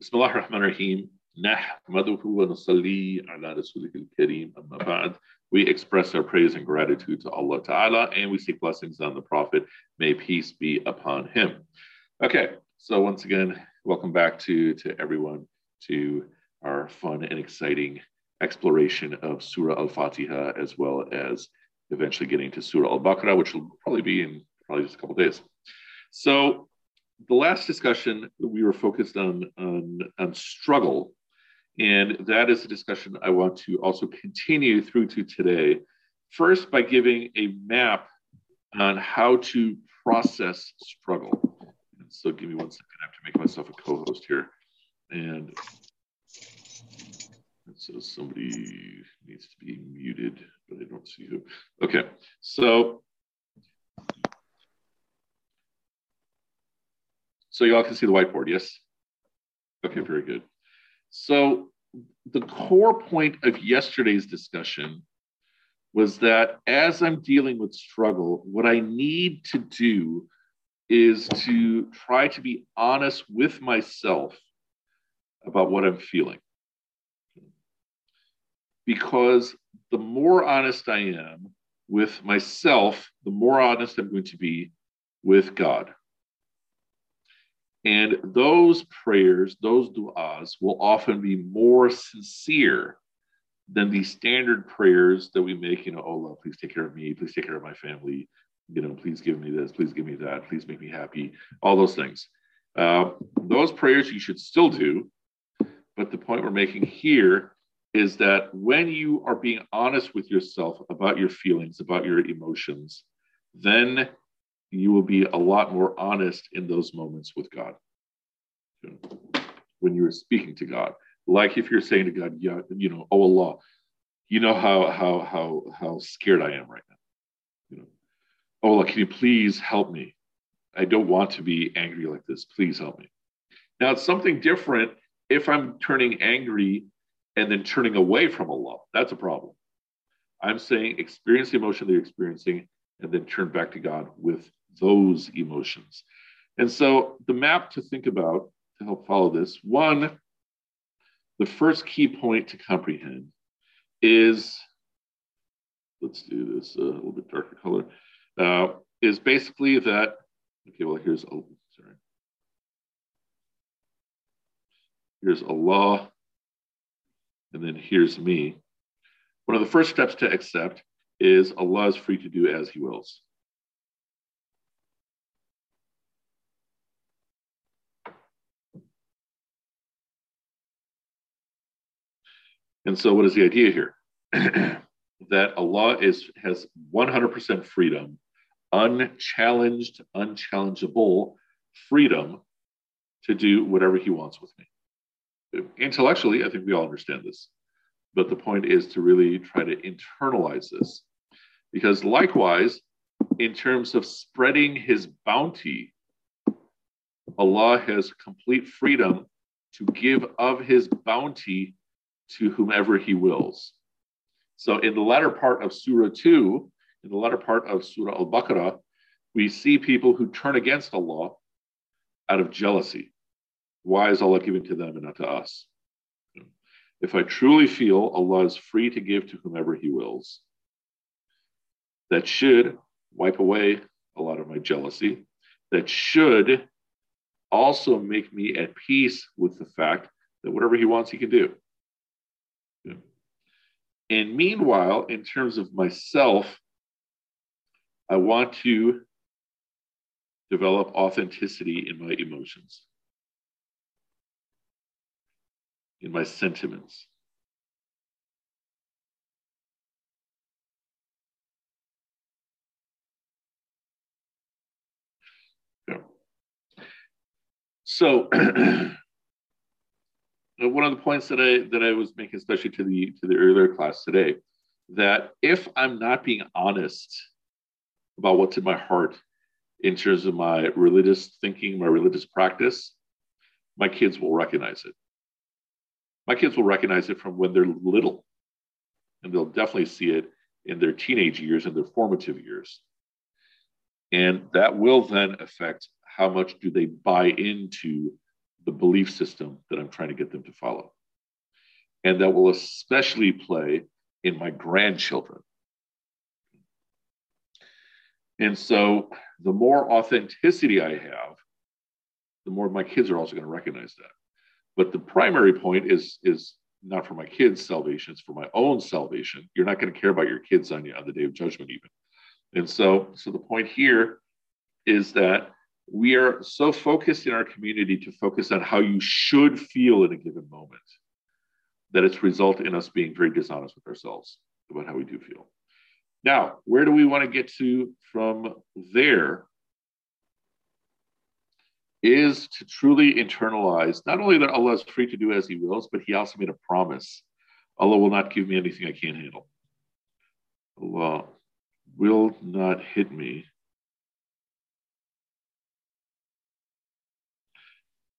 بسم الله الرحمن الرحيم نحمده ونصلي على رسوله الكريم أما بعد we express our praise and gratitude to Allah Ta'ala and we seek blessings on the Prophet. May peace be upon him. Okay, so once again, welcome back to, to everyone to our fun and exciting exploration of Surah Al Fatiha as well as eventually getting to Surah Al Baqarah, which will probably be in probably just a couple days. So, the last discussion we were focused on, on, on struggle and that is a discussion I want to also continue through to today. First, by giving a map on how to process struggle. So, give me one second. I have to make myself a co host here. And so somebody needs to be muted, but I don't see who. Okay. So, so y'all can see the whiteboard, yes? Okay, very good. So, the core point of yesterday's discussion was that as I'm dealing with struggle, what I need to do is to try to be honest with myself about what I'm feeling. Because the more honest I am with myself, the more honest I'm going to be with God. And those prayers, those du'as, will often be more sincere than the standard prayers that we make, you know, oh, Allah, please take care of me, please take care of my family, you know, please give me this, please give me that, please make me happy, all those things. Uh, those prayers you should still do. But the point we're making here is that when you are being honest with yourself about your feelings, about your emotions, then you will be a lot more honest in those moments with God. When you're speaking to God, like if you're saying to God, yeah, you know, oh Allah, you know how how how how scared I am right now. You know, oh Allah, can you please help me? I don't want to be angry like this. Please help me. Now it's something different if I'm turning angry and then turning away from Allah. That's a problem. I'm saying experience the emotion they're experiencing and then turn back to God with those emotions. And so the map to think about to help follow this one, the first key point to comprehend is let's do this a little bit darker color uh, is basically that okay well here's oh sorry. Here's Allah and then here's me. One of the first steps to accept is Allah is free to do as he wills And so, what is the idea here? that Allah is has 100% freedom, unchallenged, unchallengeable freedom to do whatever He wants with me. Intellectually, I think we all understand this, but the point is to really try to internalize this, because likewise, in terms of spreading His bounty, Allah has complete freedom to give of His bounty to whomever he wills. So in the latter part of Surah 2, in the latter part of Surah Al Baqarah, we see people who turn against Allah out of jealousy. Why is Allah giving to them and not to us? If I truly feel Allah is free to give to whomever He wills, that should wipe away a lot of my jealousy. That should also make me at peace with the fact that whatever He wants, He can do. And meanwhile, in terms of myself, I want to develop authenticity in my emotions, in my sentiments. Yeah. So Uh, one of the points that I that I was making, especially to the to the earlier class today, that if I'm not being honest about what's in my heart in terms of my religious thinking, my religious practice, my kids will recognize it. My kids will recognize it from when they're little, and they'll definitely see it in their teenage years and their formative years. And that will then affect how much do they buy into the belief system that I'm trying to get them to follow. And that will especially play in my grandchildren. And so the more authenticity I have, the more my kids are also going to recognize that. But the primary point is, is not for my kids' salvation, it's for my own salvation. You're not going to care about your kids on you on the day of judgment, even. And so, so the point here is that we are so focused in our community to focus on how you should feel in a given moment that it's result in us being very dishonest with ourselves about how we do feel. Now, where do we want to get to from there? Is to truly internalize not only that Allah is free to do as He wills, but He also made a promise Allah will not give me anything I can't handle. Allah will not hit me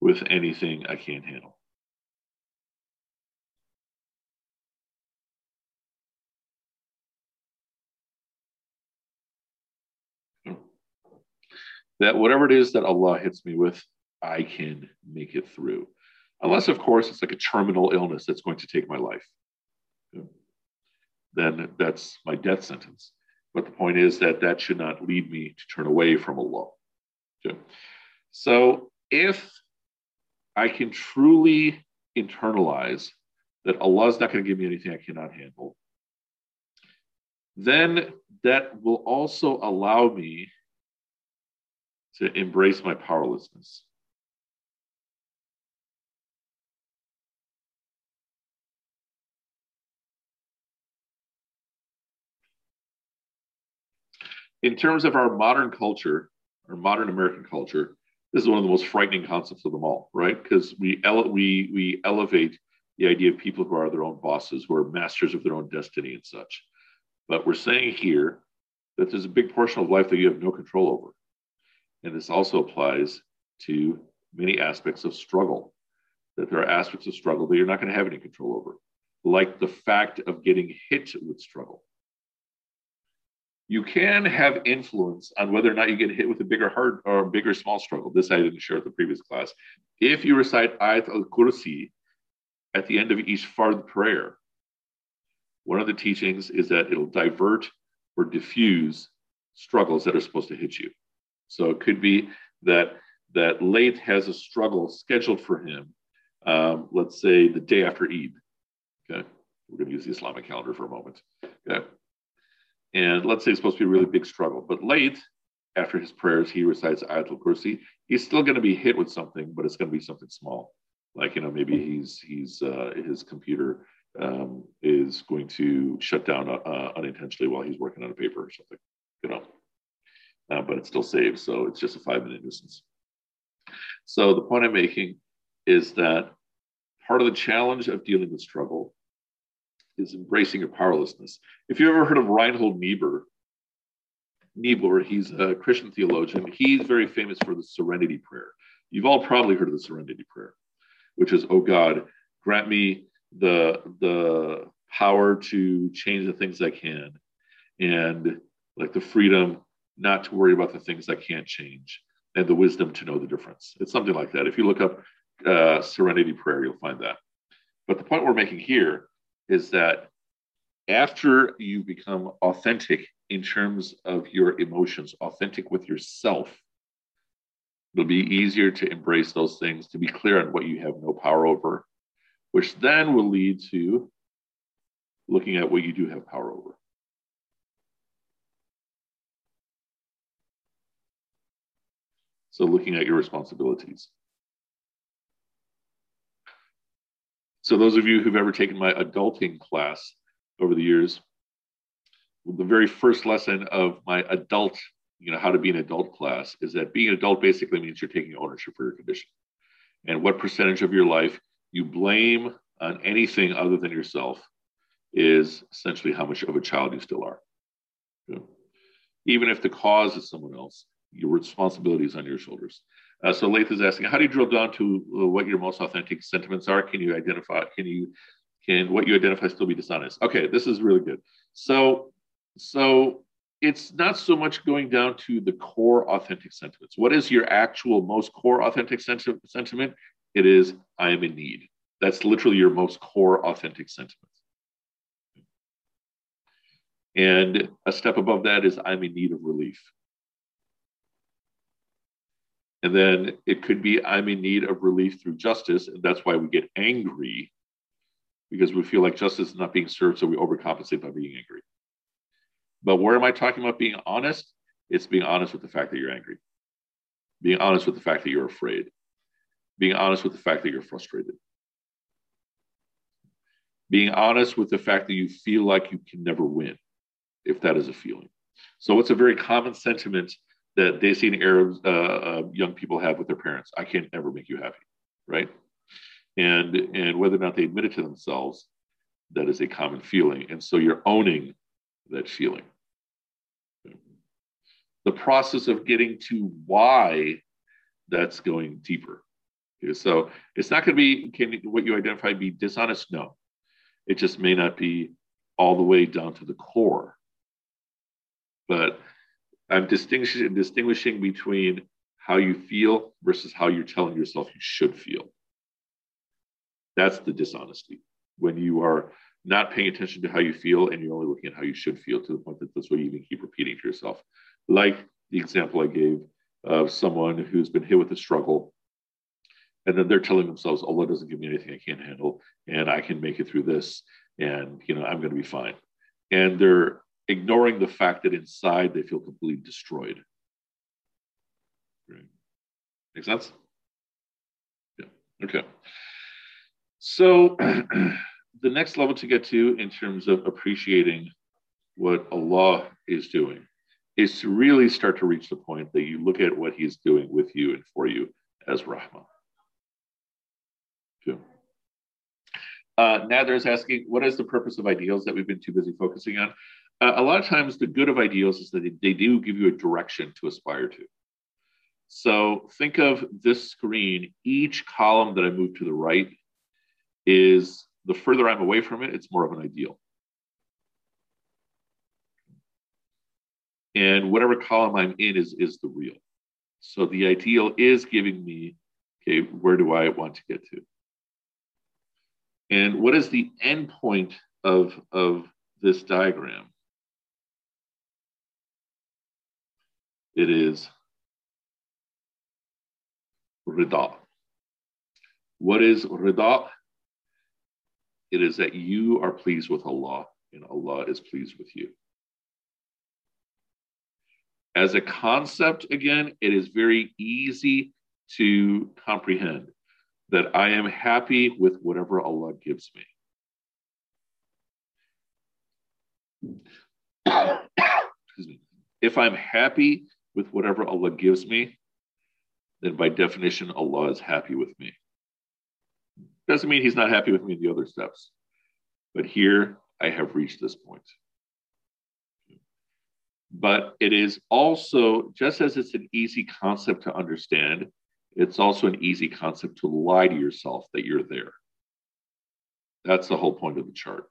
with anything I can't handle. That whatever it is that Allah hits me with, I can make it through. Unless, of course, it's like a terminal illness that's going to take my life. Then that's my death sentence. But the point is that that should not lead me to turn away from Allah. So if I can truly internalize that Allah is not going to give me anything I cannot handle, then that will also allow me to embrace my powerlessness. In terms of our modern culture, our modern American culture, this is one of the most frightening concepts of them all, right? Because we, ele- we, we elevate the idea of people who are their own bosses, who are masters of their own destiny and such. But we're saying here that there's a big portion of life that you have no control over. And this also applies to many aspects of struggle, that there are aspects of struggle that you're not going to have any control over, like the fact of getting hit with struggle you can have influence on whether or not you get hit with a bigger hard or bigger small struggle. This I didn't share at the previous class. If you recite Ayat al Kursi at the end of each fard prayer, one of the teachings is that it'll divert or diffuse struggles that are supposed to hit you. So it could be that that Laith has a struggle scheduled for him, um, let's say the day after Eid. Okay, we're going to use the Islamic calendar for a moment. Okay, and let's say it's supposed to be a really big struggle. But Laith, after his prayers, he recites Ayatul Kursi. He's still going to be hit with something, but it's going to be something small. Like, you know, maybe he's, he's, uh, his computer um, is going to shut down uh, unintentionally while he's working on a paper or something, you know. Uh, but it's still saved. So it's just a five minute nuisance. So the point I'm making is that part of the challenge of dealing with struggle is embracing your powerlessness. If you've ever heard of Reinhold Niebuhr, Niebuhr, he's a Christian theologian. He's very famous for the Serenity Prayer. You've all probably heard of the Serenity Prayer, which is, "Oh God, grant me the the power to change the things I can, and like the freedom not to worry about the things I can't change, and the wisdom to know the difference." It's something like that. If you look up uh, Serenity Prayer, you'll find that. But the point we're making here is that after you become authentic in terms of your emotions, authentic with yourself, it'll be easier to embrace those things, to be clear on what you have no power over, which then will lead to looking at what you do have power over. So, looking at your responsibilities. So those of you who've ever taken my adulting class over the years, the very first lesson of my adult, you know, how to be an adult class is that being an adult basically means you're taking ownership for your condition. And what percentage of your life you blame on anything other than yourself is essentially how much of a child you still are. Even if the cause is someone else, your responsibility is on your shoulders. Uh, so Laith is asking, how do you drill down to uh, what your most authentic sentiments are? Can you identify? Can you can what you identify still be dishonest? Okay, this is really good. So so it's not so much going down to the core authentic sentiments. What is your actual most core authentic senti- sentiment? it is I am in need. That's literally your most core authentic sentiment. And a step above that is I'm in need of relief. And then it could be I'm in need of relief through justice. And that's why we get angry because we feel like justice is not being served. So we overcompensate by being angry. But where am I talking about being honest? It's being honest with the fact that you're angry, being honest with the fact that you're afraid, being honest with the fact that you're frustrated, being honest with the fact that you feel like you can never win, if that is a feeling. So it's a very common sentiment that Dacian Arabs, uh, uh, young people have with their parents. I can't ever make you happy, right? And and whether or not they admit it to themselves, that is a common feeling. And so you're owning that feeling. The process of getting to why that's going deeper. So it's not going to be can what you identify be dishonest? No, it just may not be all the way down to the core. But Um, I'm distinguishing, distinguishing between how you feel versus how you're telling yourself you should feel. That's the dishonesty. When you are not paying attention to how you feel and you're only looking at how you should feel to the point that that's what you even keep repeating to yourself. Like the example I gave of someone who's been hit with a struggle and then they're telling themselves oh, allah doesn't give me anything i can't handle and i can make it through this and you know i'm going to be fine and they're ignoring the fact that inside they feel completely destroyed. Right. Make sense? Yeah. Okay. So the next level to get to in terms of appreciating what Allah is doing is to really start to reach the point that you look at what He's doing with you and for you as Rahmah. Two. Uh, Nader is asking, what is the purpose of ideals that we've been too busy focusing on? Uh, a lot of times the good of ideals is that they, they do give you a direction to aspire to. So think of this screen, each column that I move to the right is the further I'm away from it, it's more of an ideal. And whatever column I'm in is, is the real. So the ideal is giving me, okay, where do I want to get to? And what is the end point of, of this diagram? It is rida. What is rida? It is that you are pleased with Allah and Allah is pleased with you. As a concept, again, it is very easy to comprehend that I am happy with whatever Allah gives me. Excuse me. If I'm happy with whatever Allah gives me, then by definition, Allah is happy with me. Doesn't mean He's not happy with me in the other steps, but here I have reached this point. But it is also, just as it's an easy concept to understand, it's also an easy concept to lie to yourself that you're there. That's the whole point of the chart.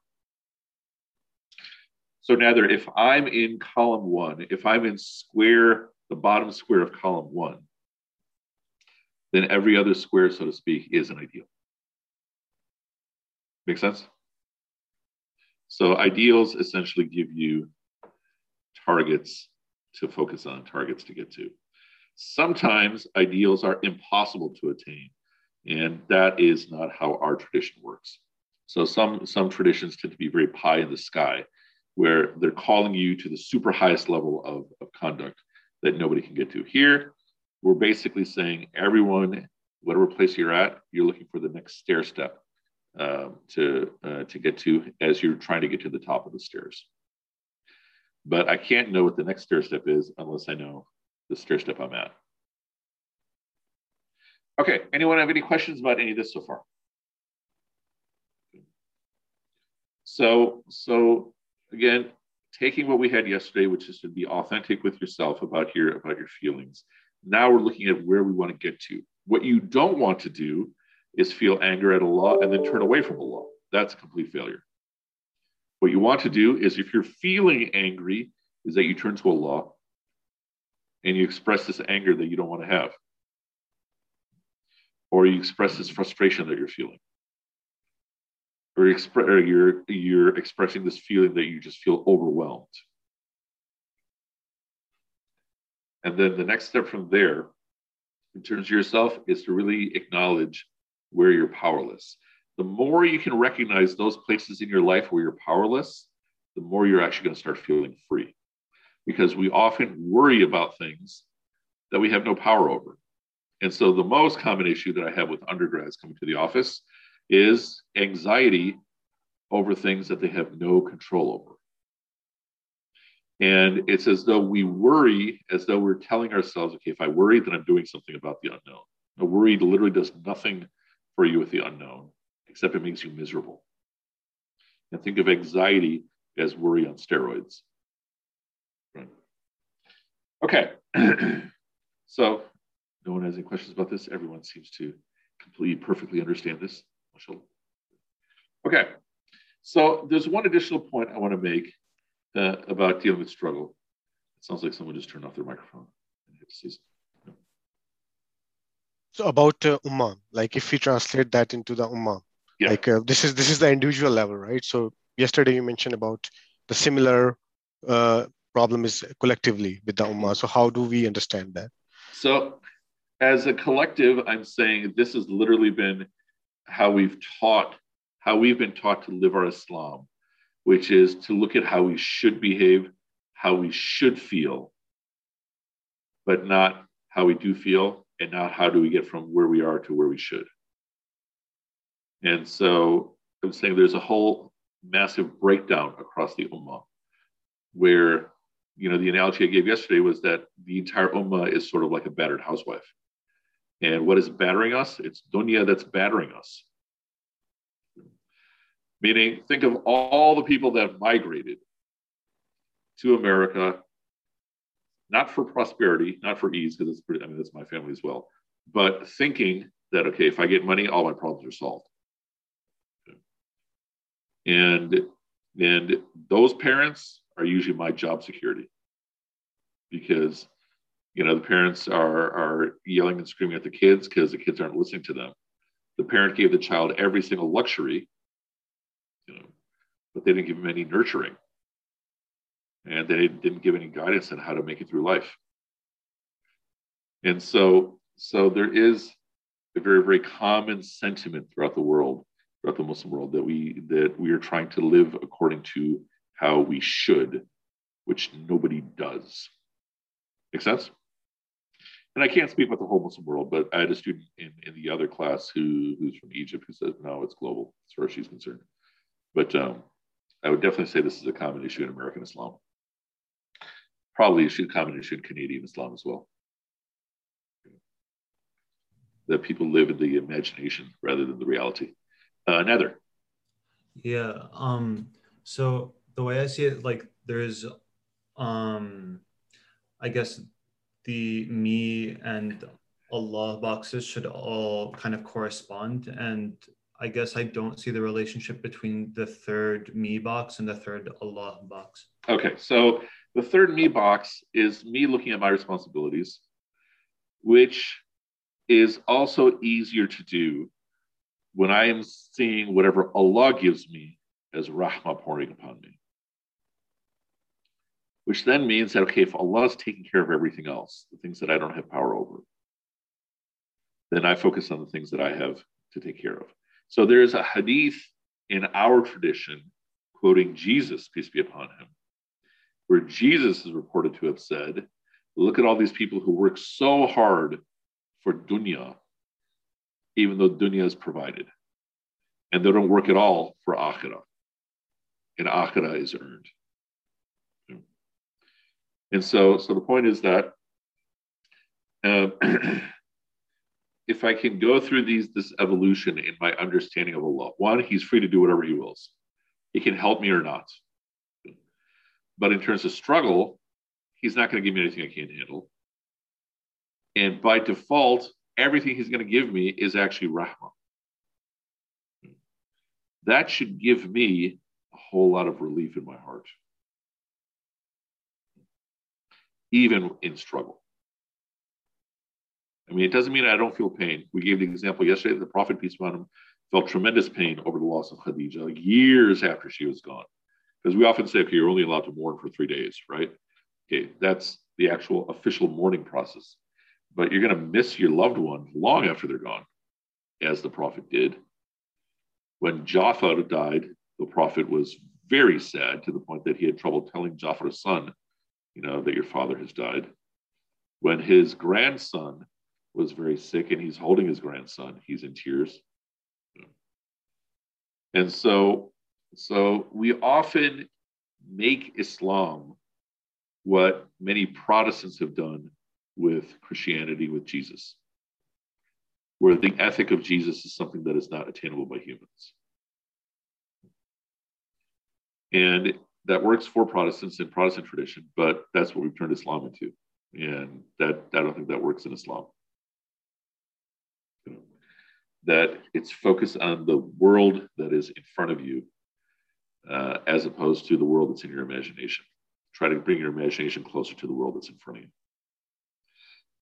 So Nader, if I'm in column one, if I'm in square, the bottom square of column one, then every other square, so to speak, is an ideal. Make sense? So ideals essentially give you targets to focus on, targets to get to. Sometimes ideals are impossible to attain, and that is not how our tradition works. So some, some traditions tend to be very pie in the sky where they're calling you to the super highest level of, of conduct that nobody can get to. Here, we're basically saying everyone, whatever place you're at, you're looking for the next stair step um, to uh, to get to as you're trying to get to the top of the stairs. But I can't know what the next stair step is unless I know the stair step I'm at. Okay, anyone have any questions about any of this so far? So, so again, taking what we had yesterday, which is to be authentic with yourself about your about your feelings. Now we're looking at where we want to get to. What you don't want to do is feel anger at Allah and then turn away from Allah. That's a complete failure. What you want to do is if you're feeling angry, is that you turn to Allah and you express this anger that you don't want to have. or you express this frustration that you're feeling, or, expre- or you're you're expressing this feeling that you just feel overwhelmed. And then the next step from there, in terms of yourself, is to really acknowledge where you're powerless. The more you can recognize those places in your life where you're powerless, the more you're actually going to start feeling free. Because we often worry about things that we have no power over. And so the most common issue that I have with undergrads coming to the office is anxiety over things that they have no control over. And it's as though we worry as though we're telling ourselves, okay, if I worry, then I'm doing something about the unknown. A worry literally does nothing for you with the unknown, except it makes you miserable. And think of anxiety as worry on steroids. Right. Okay. so, no one has any questions about this. Everyone seems to completely, perfectly understand this. Okay. So, there's one additional point I want to make uh, about dealing with struggle. It sounds like someone just turned off their microphone. So about uh, ummah, like if we translate that into the ummah, yeah. like uh, this is this is the individual level, right? So yesterday you mentioned about the similar uh, problem is collectively with the ummah. So how do we understand that? So as a collective, I'm saying this has literally been how we've taught, how we've been taught to live our Islam which is to look at how we should behave, how we should feel, but not how we do feel, and not how do we get from where we are to where we should. And so I'm saying there's a whole massive breakdown across the Ummah where, you know, the analogy I gave yesterday was that the entire Ummah is sort of like a battered housewife. And what is battering us? It's dunya that's battering us. Meaning, think of all the people that migrated to America, not for prosperity, not for ease, because it's pretty, I mean, that's my family as well, but thinking that, okay, if I get money, all my problems are solved. And, and those parents are usually my job security because you know the parents are are yelling and screaming at the kids because the kids aren't listening to them the parent gave the child every single luxury you know, but they didn't give him any nurturing. And they didn't give any guidance on how to make it through life. And so, so there is a very, very common sentiment throughout the world, throughout the Muslim world, that we that we are trying to live according to how we should, which nobody does. Make sense? And I can't speak about the whole Muslim world, but I had a student in, in the other class who who's from Egypt who says, no, it's global as far as she's concerned. But um, I would definitely say this is a common issue in American Islam. Probably a common issue in Canadian Islam as well. That people live in the imagination rather than the reality. Uh, Nether. Yeah. Um, so the way I see it, like there's, um, I guess, the me and Allah boxes should all kind of correspond, and I guess I don't see the relationship between the third me box and the third Allah box. Okay, so the third me box is me looking at my responsibilities, which is also easier to do when I am seeing whatever Allah gives me as rahmah pouring upon me. Which then means that, okay, if Allah is taking care of everything else, the things that I don't have power over, then I focus on the things that I have to take care of. So there's a hadith in our tradition quoting Jesus, peace be upon him, where Jesus is reported to have said, Look at all these people who work so hard for dunya, even though dunya is provided. And they don't work at all for akhirah. And akhirah is earned. And so, so the point is that uh, if I can go through these this evolution in my understanding of Allah, one, He's free to do whatever He wills. He can help me or not. But in terms of struggle, He's not going to give me anything I can't handle. And by default, everything He's going to give me is actually rahmah. That should give me a whole lot of relief in my heart, even in struggle. I mean, it doesn't mean I don't feel pain. We gave the example yesterday. That the Prophet, peace be upon him, felt tremendous pain over the loss of Khadija, like years after she was gone. Because we often say, okay, you're only allowed to mourn for three days, right? Okay, that's the actual official mourning process. But you're going to miss your loved one long after they're gone, as the Prophet did. When Jafar died, the Prophet was very sad to the point that he had trouble telling Jafar's son, you know, that your father has died. When his grandson was very sick and he's holding his grandson, he's in tears. And so, so we often make Islam what many Protestants have done with Christianity, with Jesus, where the ethic of Jesus is something that is not attainable by humans. And that works for Protestants in Protestant tradition, but that's what we've turned Islam into. And that I don't think that works in Islam. That it's focused on the world that is in front of you, uh, as opposed to the world that's in your imagination. Try to bring your imagination closer to the world that's in front of you.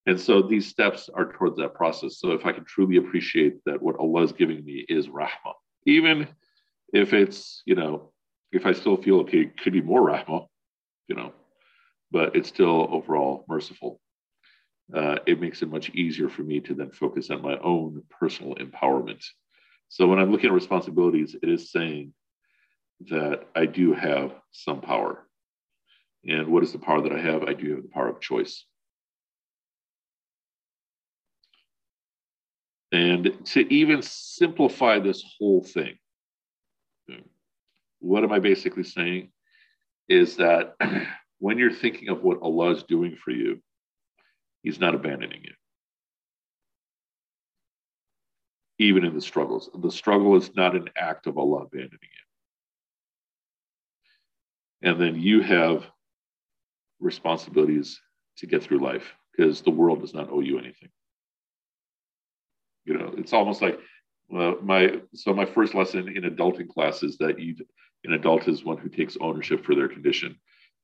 And so these steps are towards that process. So if I can truly appreciate that what Allah is giving me is rahmah, even if it's, you know, if I still feel okay, it could be more rahmah, you know, but it's still overall merciful. Uh, it makes it much easier for me to then focus on my own personal empowerment. So when I'm looking at responsibilities, it is saying that I do have some power. And what is the power that I have? I do have the power of choice. And to even simplify this whole thing, what am I basically saying? Is that when you're thinking of what Allah is doing for you, He's not abandoning you. Even in the struggles. The struggle is not an act of Allah abandoning you. And then you have responsibilities to get through life because the world does not owe you anything. You know, it's almost like uh, my so my first lesson in adulting class is that you an adult is one who takes ownership for their condition.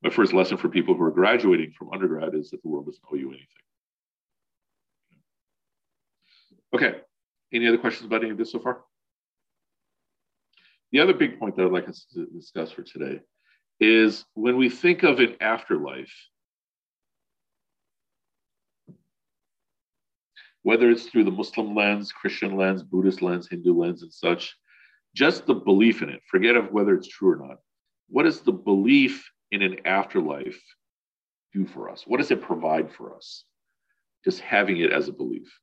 My first lesson for people who are graduating from undergrad is that the world doesn't owe you anything. Okay, any other questions about any of this so far? The other big point that I'd like us to discuss for today is when we think of an afterlife, whether it's through the Muslim lens, Christian lens, Buddhist lens, Hindu lens, and such, just the belief in it, forget of whether it's true or not. What is the belief in an afterlife do for us? What does it provide for us? Just having it as a belief.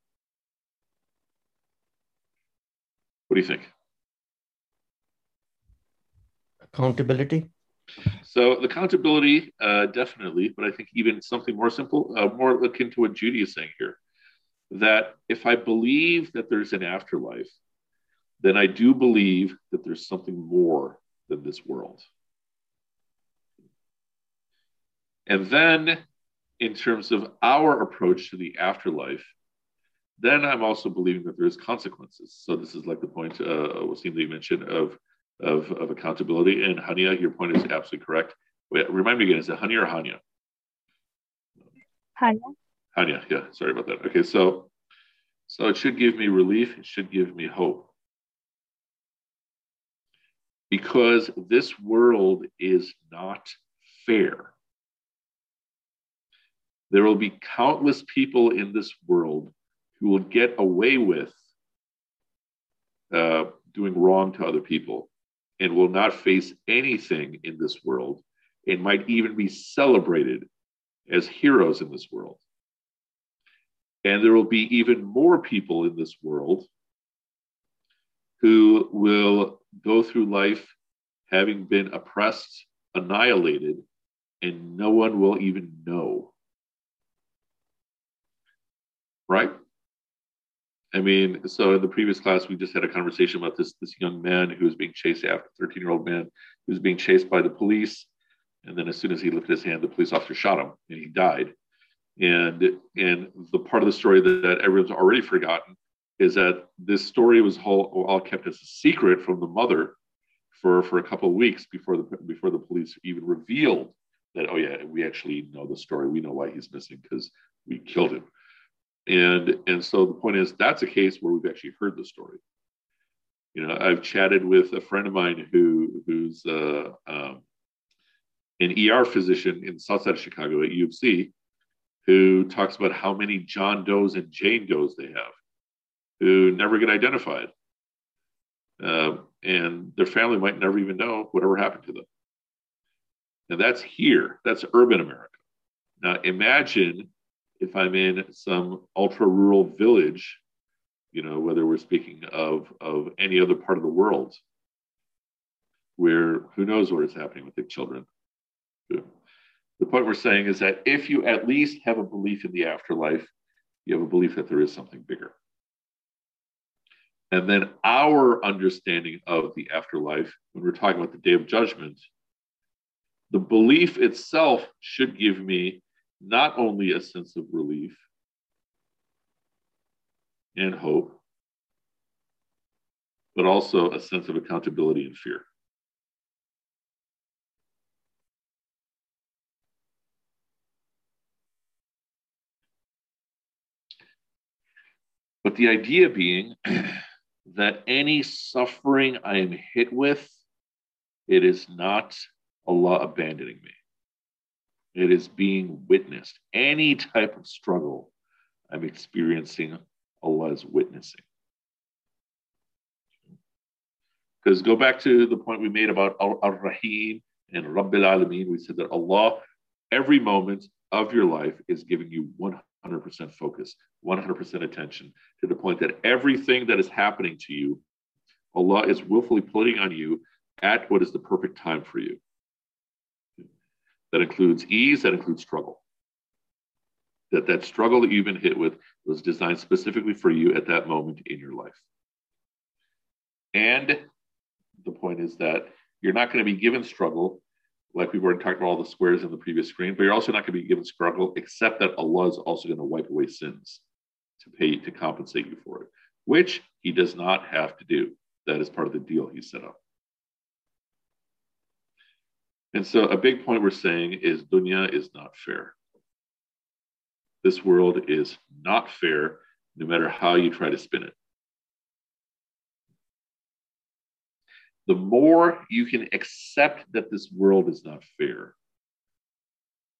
What do you think? Accountability. So the accountability, uh, definitely, but I think even something more simple, uh, more akin to what Judy is saying here, that if I believe that there's an afterlife, then I do believe that there's something more than this world. And then, in terms of our approach to the afterlife, then I'm also believing that there is consequences. So this is like the point uh, Wasim that you mentioned of, of, of accountability. And Hania, your point is absolutely correct. Wait, remind me again, is it Hania or Hania? Hania. Hania, yeah, sorry about that. Okay, so so it should give me relief. It should give me hope because this world is not fair. There will be countless people in this world who will get away with uh, doing wrong to other people and will not face anything in this world and might even be celebrated as heroes in this world. And there will be even more people in this world who will go through life having been oppressed, annihilated, and no one will even know. Right? I mean, so in the previous class, we just had a conversation about this, this young man who was being chased after 13 year old man who was being chased by the police. And then as soon as he lifted his hand, the police officer shot him and he died. And, and the part of the story that, that everyone's already forgotten is that this story was all, all kept as a secret from the mother for, for a couple of weeks before the before the police even revealed that oh yeah we actually know the story we know why he's missing because we killed him And, and so the point is, that's a case where we've actually heard the story. You know, I've chatted with a friend of mine who who's uh, um, an ER physician in South Side of Chicago at U of C, who talks about how many John Does and Jane Does they have, who never get identified, uh, and their family might never even know whatever happened to them. And that's here. That's urban America. Now imagine if I'm in some ultra rural village, you know, whether we're speaking of, of any other part of the world, where who knows what is happening with the children. The point we're saying is that if you at least have a belief in the afterlife, you have a belief that there is something bigger. And then our understanding of the afterlife, when we're talking about the day of judgment, the belief itself should give me not only a sense of relief and hope, but also a sense of accountability and fear. But the idea being that any suffering I am hit with, it is not Allah abandoning me. It is being witnessed. Any type of struggle I'm experiencing, Allah is witnessing. Because go back to the point we made about Ar-Rahim and Rabbil Alameen. We said that Allah, every moment of your life, is giving you 100% focus, 100% attention to the point that everything that is happening to you, Allah is willfully putting on you at what is the perfect time for you. That includes ease, that includes struggle. That that struggle that you've been hit with was designed specifically for you at that moment in your life. And the point is that you're not going to be given struggle like we've already talked about all the squares in the previous screen, but you're also not going to be given struggle, except that Allah is also going to wipe away sins to pay to compensate you for it, which He does not have to do. That is part of the deal He set up. And so, a big point we're saying is dunya is not fair. This world is not fair, no matter how you try to spin it. the more you can accept that this world is not fair,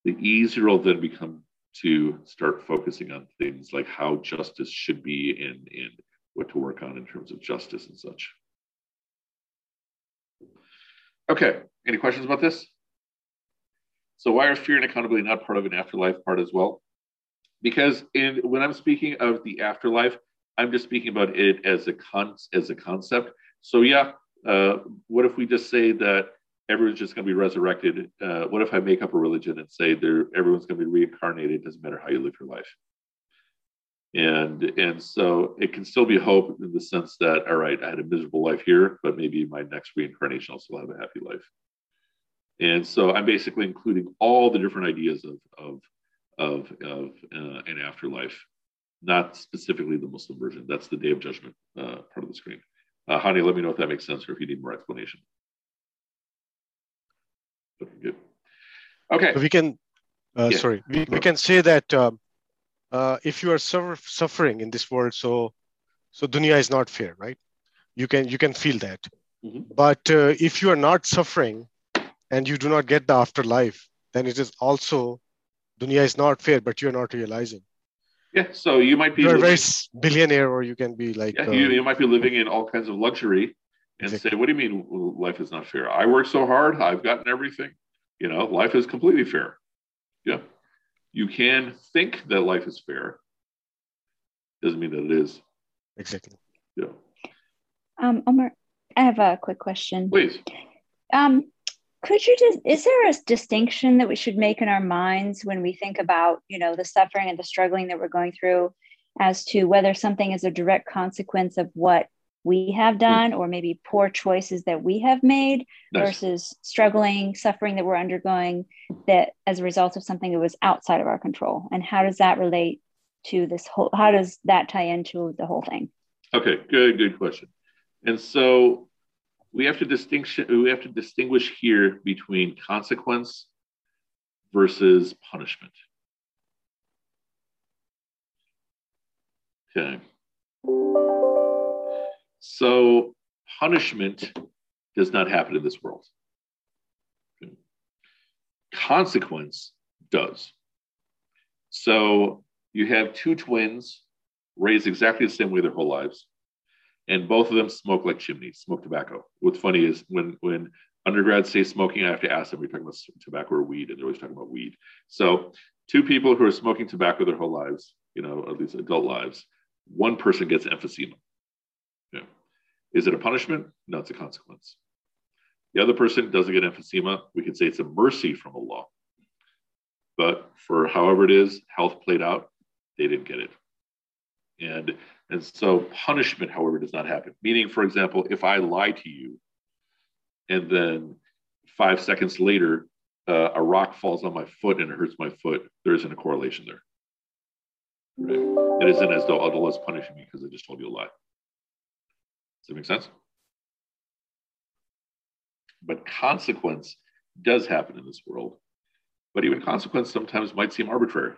the easier it'll then become to start focusing on things like how justice should be and, and what to work on in terms of justice and such. Okay, any questions about this? So why are fear and accountability not part of an afterlife part as well? Because in when I'm speaking of the afterlife, I'm just speaking about it as a con as a concept. So yeah, uh, what if we just say that everyone's just going to be resurrected? Uh, what if I make up a religion and say there everyone's going to be reincarnated? Doesn't matter how you live your life. And and so it can still be hope in the sense that all right, I had a miserable life here, but maybe my next reincarnation I'll still have a happy life. And so I'm basically including all the different ideas of of of, of uh, an afterlife, not specifically the Muslim version. That's the Day of Judgment uh, part of the screen. Uh, Hani, let me know if that makes sense or if you need more explanation. Okay, good. Okay. We can, uh, yeah. sorry, we, we can say that um, uh, if you are suffer- suffering in this world, so so dunya is not fair, right? You can you can feel that. Mm-hmm. But uh, if you are not suffering and you do not get the afterlife, then it is also dunya is not fair, but you're not realizing. Yeah, so you might be you're living, a very billionaire, or you can be like yeah, you, you might be living in all kinds of luxury and exactly. say, "What do you mean life is not fair? I work so hard, I've gotten everything. You know, life is completely fair." Yeah, you can think that life is fair. Doesn't mean that it is. Exactly. Yeah. Um, Omar, I have a quick question. Please. Um, could you just is there a distinction that we should make in our minds when we think about you know the suffering and the struggling that we're going through as to whether something is a direct consequence of what we have hmm. done or maybe poor choices that we have made nice. versus struggling suffering that we're undergoing that as a result of something that was outside of our control and how does that relate to this whole how does that tie into the whole thing okay good good question and so we have to distinction we have to distinguish here between consequence versus punishment. Okay. So punishment does not happen in this world. Consequence does. So you have two twins raised exactly the same way their whole lives, and both of them smoke like chimneys, smoke tobacco. What's funny is when when undergrads say smoking, I have to ask them, are talking about tobacco or weed? And they're always talking about weed. So two people who are smoking tobacco their whole lives, you know, at least adult lives, one person gets emphysema. Is it a punishment? No, it's a consequence. The other person doesn't get emphysema. We could say it's a mercy from Allah. But for however it is, health played out, they didn't get it. And, and so punishment, however, does not happen. Meaning, for example, if I lie to you and then five seconds later, uh, a rock falls on my foot and it hurts my foot, there isn't a correlation there. Right? It isn't as though Allah is punishing me because I just told you a lie. Does that make sense? But consequence does happen in this world. But even consequence sometimes might seem arbitrary.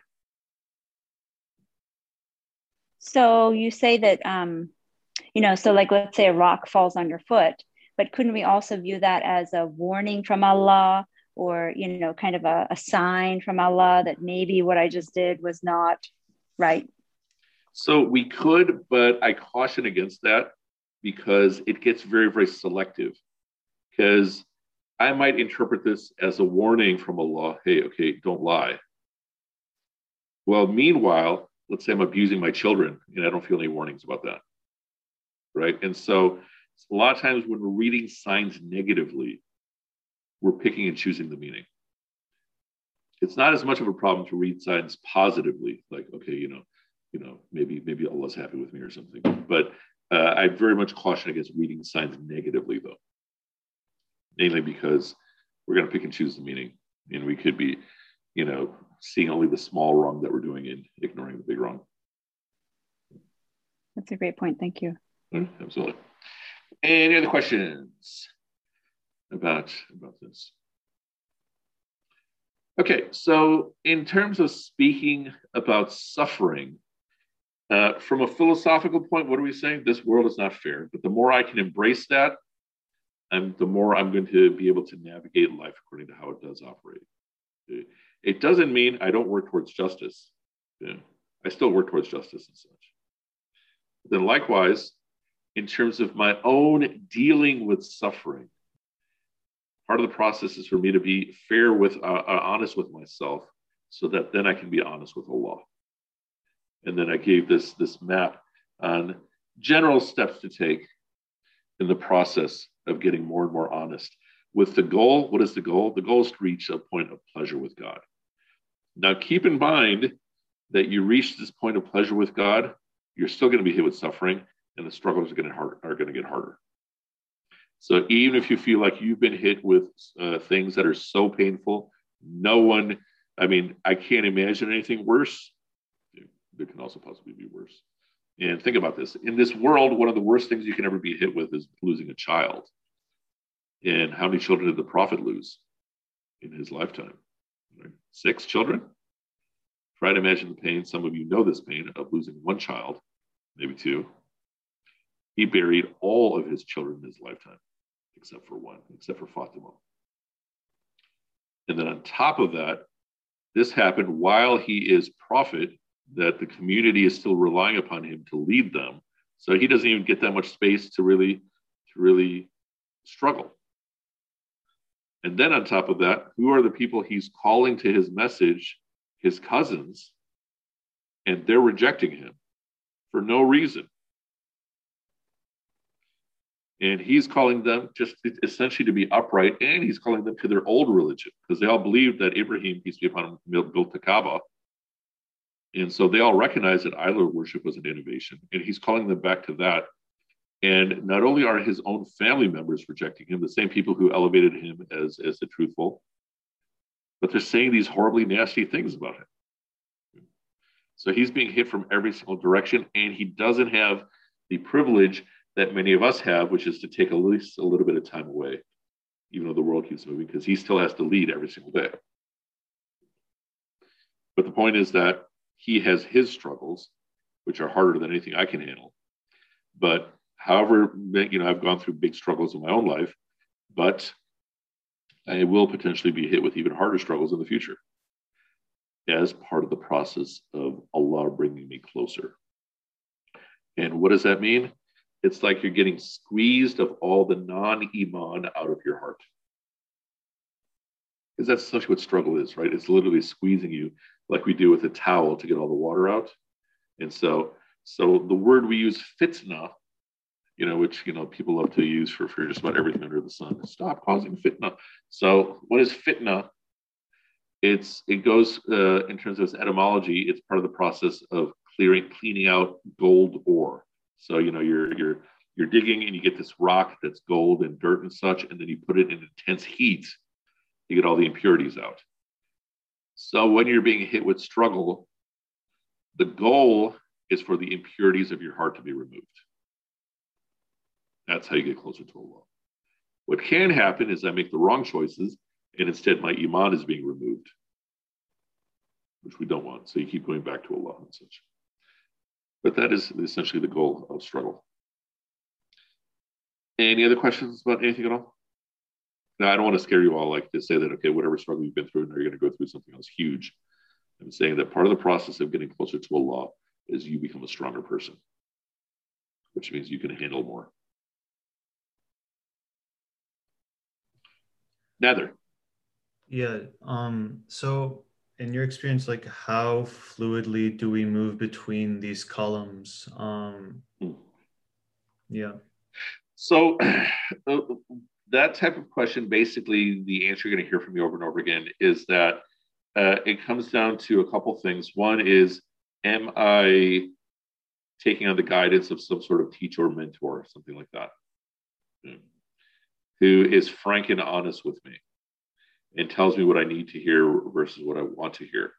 So you say that, um, you know, so like let's say a rock falls on your foot, but couldn't we also view that as a warning from Allah or, you know, kind of a, a sign from Allah that maybe what I just did was not right? So we could, but I caution against that because it gets very, very selective. Because I might interpret this as a warning from Allah hey, okay, don't lie. Well, meanwhile, let's say I'm abusing my children and I don't feel any warnings about that. Right. And so a lot of times when we're reading signs negatively, we're picking and choosing the meaning. It's not as much of a problem to read signs positively, like, okay, you know, you know, maybe maybe Allah's happy with me or something. But uh, I very much caution against reading signs negatively, though, mainly because we're going to pick and choose the meaning, and we could be, you know, seeing only the small wrong that we're doing and ignoring the big wrong. That's a great point. Thank you. Absolutely. Any other questions about about this? Okay, so in terms of speaking about suffering, uh, from a philosophical point, what are we saying? This world is not fair. But the more I can embrace that, the more I'm going to be able to navigate life according to how it does operate. It doesn't mean I don't work towards justice. Yeah. I still work towards justice and such. But then, likewise, in terms of my own dealing with suffering, part of the process is for me to be fair with, uh, uh, honest with myself, so that then I can be honest with Allah. And then I gave this this map on general steps to take in the process of getting more and more honest. With the goal, what is the goal? The goal is to reach a point of pleasure with God. Now, keep in mind that you reach this point of pleasure with God, you're still going to be hit with suffering, and the struggles are going to, hard, are going to get harder. So, even if you feel like you've been hit with uh, things that are so painful, no one, I mean, I can't imagine anything worse. There can also possibly be worse. And think about this in this world, one of the worst things you can ever be hit with is losing a child. And how many children did the prophet lose in his lifetime? Six children? Try to imagine the pain. Some of you know this pain of losing one child, maybe two. He buried all of his children in his lifetime, except for one, except for Fatima. And then on top of that, this happened while he is prophet, that the community is still relying upon him to lead them. So he doesn't even get that much space to really, to really struggle. And then on top of that, who are the people he's calling to his message? His cousins. And they're rejecting him for no reason. And he's calling them just essentially to be upright, and he's calling them to their old religion because they all believed that Ibrahim, peace be upon him, built the Kaaba. And so they all recognize that idol worship was an innovation, and he's calling them back to that and not only are his own family members rejecting him, the same people who elevated him as, as the truthful, but they're saying these horribly nasty things about him. So he's being hit from every single direction, and he doesn't have the privilege that many of us have, which is to take at least a little bit of time away, even though the world keeps moving, because he still has to lead every single day. But the point is that he has his struggles, which are harder than anything I can handle. But however, you know, I've gone through big struggles in my own life, but I will potentially be hit with even harder struggles in the future as part of the process of Allah bringing me closer. And what does that mean? It's like you're getting squeezed of all the non Iman out of your heart. Because that's essentially what struggle is, right? It's literally squeezing you like we do with a towel to get all the water out. And so, so the word we use, fitna, you know, which you know people love to use for, for just about everything under the sun. Stop causing fitna. So, what is fitna? It's it goes uh, in terms of its etymology. It's part of the process of clearing, cleaning out gold ore. So you know you're you're you're digging and you get this rock that's gold and dirt and such, and then you put it in intense heat to get all the impurities out. So when you're being hit with struggle, the goal is for the impurities of your heart to be removed. That's how you get closer to Allah. What can happen is I make the wrong choices and instead my iman is being removed, which we don't want. So you keep going back to Allah and such. But that is essentially the goal of struggle. Any other questions about anything at all? Now, I don't want to scare you all like to say that, okay, whatever struggle you've been through, now you're going to go through something else huge. I'm saying that part of the process of getting closer to Allah is you become a stronger person, which means you can handle more. Nether. Yeah. Um, so in your experience, like how fluidly do we move between these columns? Um, hmm. yeah. So uh, that type of question, basically, the answer you're going to hear from me over and over again is that uh, it comes down to a couple things. One is, am I taking on the guidance of some sort of teacher or mentor, something like that, hmm. who is frank and honest with me? and tells me what I need to hear versus what I want to hear.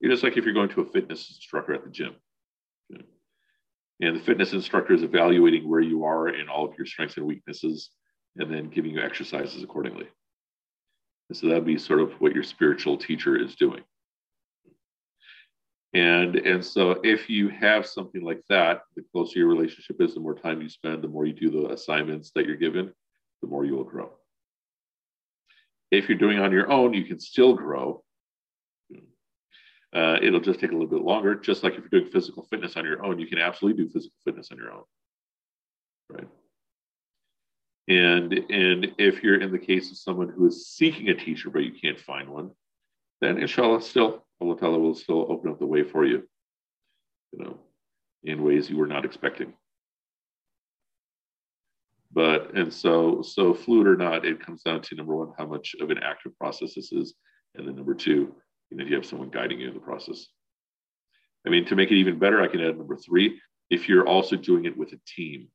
It's just like if you're going to a fitness instructor at the gym. And the fitness instructor is evaluating where you are in all of your strengths and weaknesses and then giving you exercises accordingly. And so that'd be sort of what your spiritual teacher is doing. And, and so if you have something like that, the closer your relationship is, the more time you spend, the more you do the assignments that you're given, the more you will grow. If you're doing on your own, you can still grow. Uh, it'll just take a little bit longer. Just like if you're doing physical fitness on your own, you can absolutely do physical fitness on your own, right? And and if you're in the case of someone who is seeking a teacher but you can't find one, then inshallah, still Allah Ta'ala will still open up the way for you, you know, in ways you were not expecting. But and so so fluid or not, it comes down to number one, how much of an active process this is, and then number two, you know, do you have someone guiding you in the process? I mean, to make it even better, I can add number three. If you're also doing it with a team,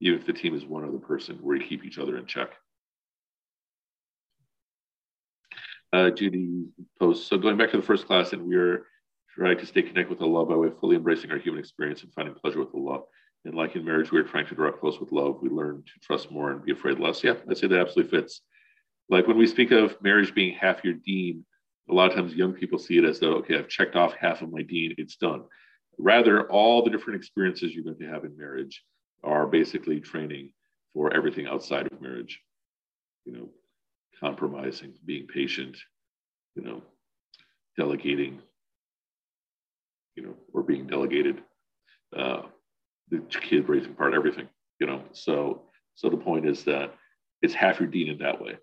even if the team is one other person, where you keep each other in check. Uh, Judy posts. So going back to the first class, and we are trying to stay connected with Allah by way of fully embracing our human experience and finding pleasure with Allah. And like in marriage, we're trying to draw close with love. We learn to trust more and be afraid less. Yeah, I'd say that absolutely fits. Like when we speak of marriage being half your deen, a lot of times young people see it as though, okay, I've checked off half of my deen, it's done. Rather, all the different experiences you're going to have in marriage are basically training for everything outside of marriage. You know, compromising, being patient, you know, delegating, you know, or being delegated. Uh, the kid raising part, everything, you know. So so the point is that it's half your deen in that way.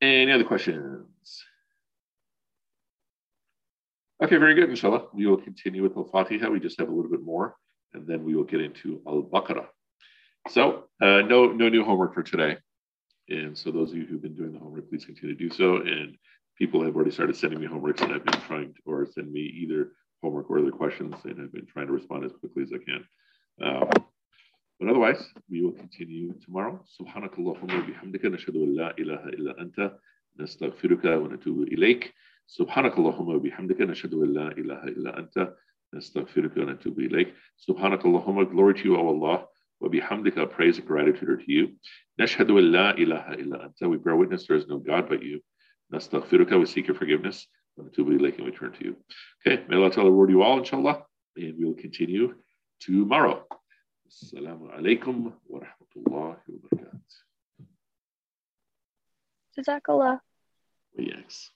Any other questions? Okay, very good, inshallah. We will continue with Al Fatiha. We just have a little bit more, and then we will get into Al Baqarah. So, uh, no, no new homework for today. And so, those of you who've been doing the homework, please continue to do so. And people have already started sending me homeworks, and I've been trying to, or send me either homework or other questions, and I've been trying to respond as quickly as I can. Um, but otherwise, we will continue tomorrow. Subhanakallahumma bihamdika nashhadu an la ilaha illa anta nastaghfiruka wa natubu ilayk. سبحانك اللهم وبحمدك نشهد أن لا إله إلا أنت نستغفرك ونتوب إليك. سبحانك اللهم glory to you, O Allah. وبحمدك praise and gratitude are to you. نشهد أن لا إله إلا أنت. We bear witness there is no God but you. نستغفرك we seek your forgiveness. ونتوب can return to you. Okay, may Allah Ta'ala reward you all, inshallah, and we will continue tomorrow. Assalamu alaikum wa rahmatullahi wa barakatuh. Jazakallah. Yes.